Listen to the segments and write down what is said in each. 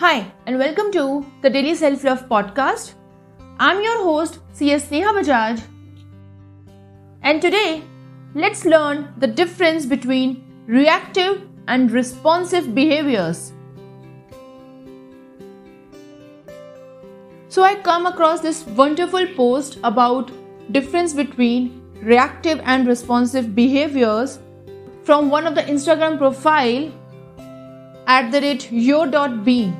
Hi, and welcome to the Daily Self Love Podcast. I'm your host, CS Neha Bajaj. And today, let's learn the difference between reactive and responsive behaviors. So, I come across this wonderful post about difference between reactive and responsive behaviors from one of the Instagram profile at the rate yo.be.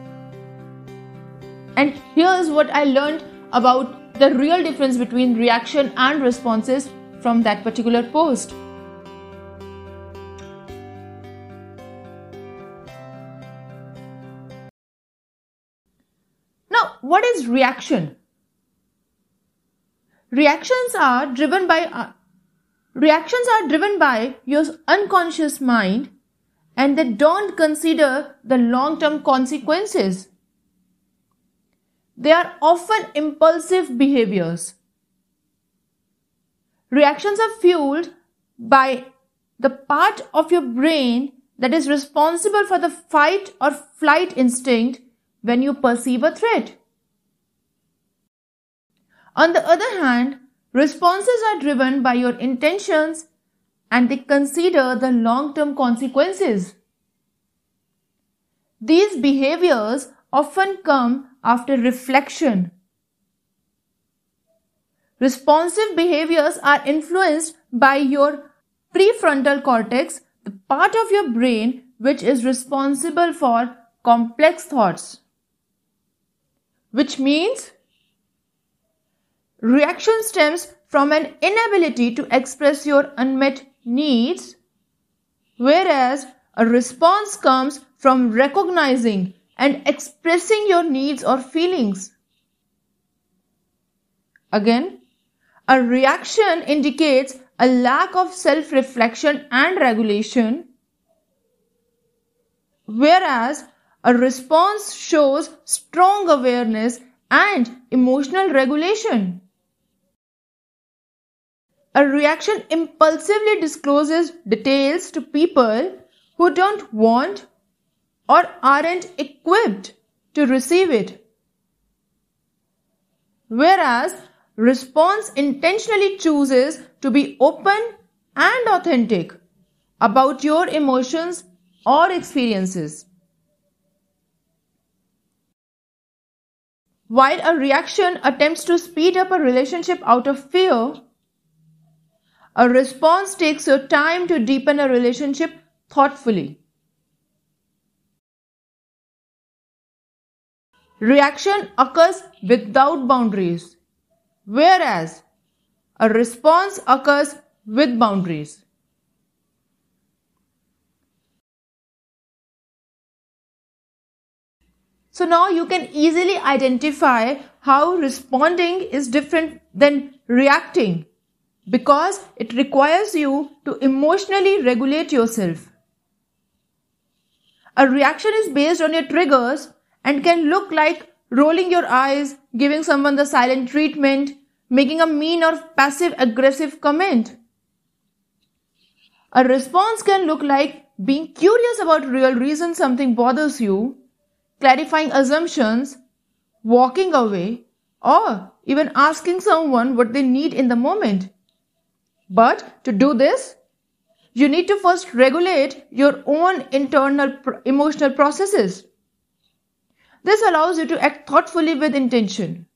And here's what I learned about the real difference between reaction and responses from that particular post. Now, what is reaction? Reactions are driven by uh, reactions are driven by your unconscious mind and they don't consider the long-term consequences. They are often impulsive behaviors. Reactions are fueled by the part of your brain that is responsible for the fight or flight instinct when you perceive a threat. On the other hand, responses are driven by your intentions and they consider the long term consequences. These behaviors often come after reflection. Responsive behaviors are influenced by your prefrontal cortex, the part of your brain which is responsible for complex thoughts. Which means reaction stems from an inability to express your unmet needs, whereas a response comes from recognizing and expressing your needs or feelings. Again, a reaction indicates a lack of self reflection and regulation, whereas a response shows strong awareness and emotional regulation. A reaction impulsively discloses details to people who don't want or aren't equipped to receive it. Whereas response intentionally chooses to be open and authentic about your emotions or experiences. While a reaction attempts to speed up a relationship out of fear, a response takes your time to deepen a relationship thoughtfully. Reaction occurs without boundaries, whereas a response occurs with boundaries. So now you can easily identify how responding is different than reacting because it requires you to emotionally regulate yourself. A reaction is based on your triggers and can look like rolling your eyes, giving someone the silent treatment, making a mean or passive aggressive comment. A response can look like being curious about real reason something bothers you, clarifying assumptions, walking away, or even asking someone what they need in the moment. But to do this, you need to first regulate your own internal emotional processes. This allows you to act thoughtfully with intention.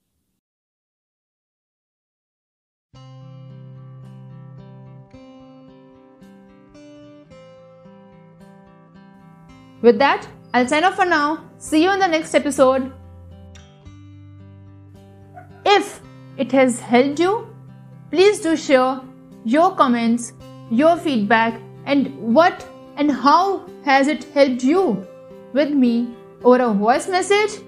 With that, I'll sign off for now. See you in the next episode. If it has helped you, please do share your comments, your feedback, and what and how has it helped you with me over a voice message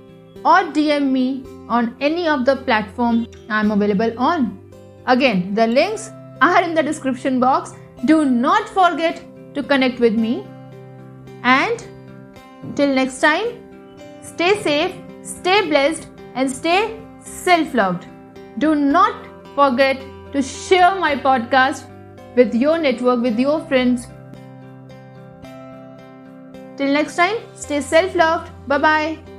or DM me on any of the platform I'm available on. Again, the links are in the description box. Do not forget to connect with me. And till next time, stay safe, stay blessed, and stay self loved. Do not forget to share my podcast with your network, with your friends. Till next time, stay self loved. Bye bye.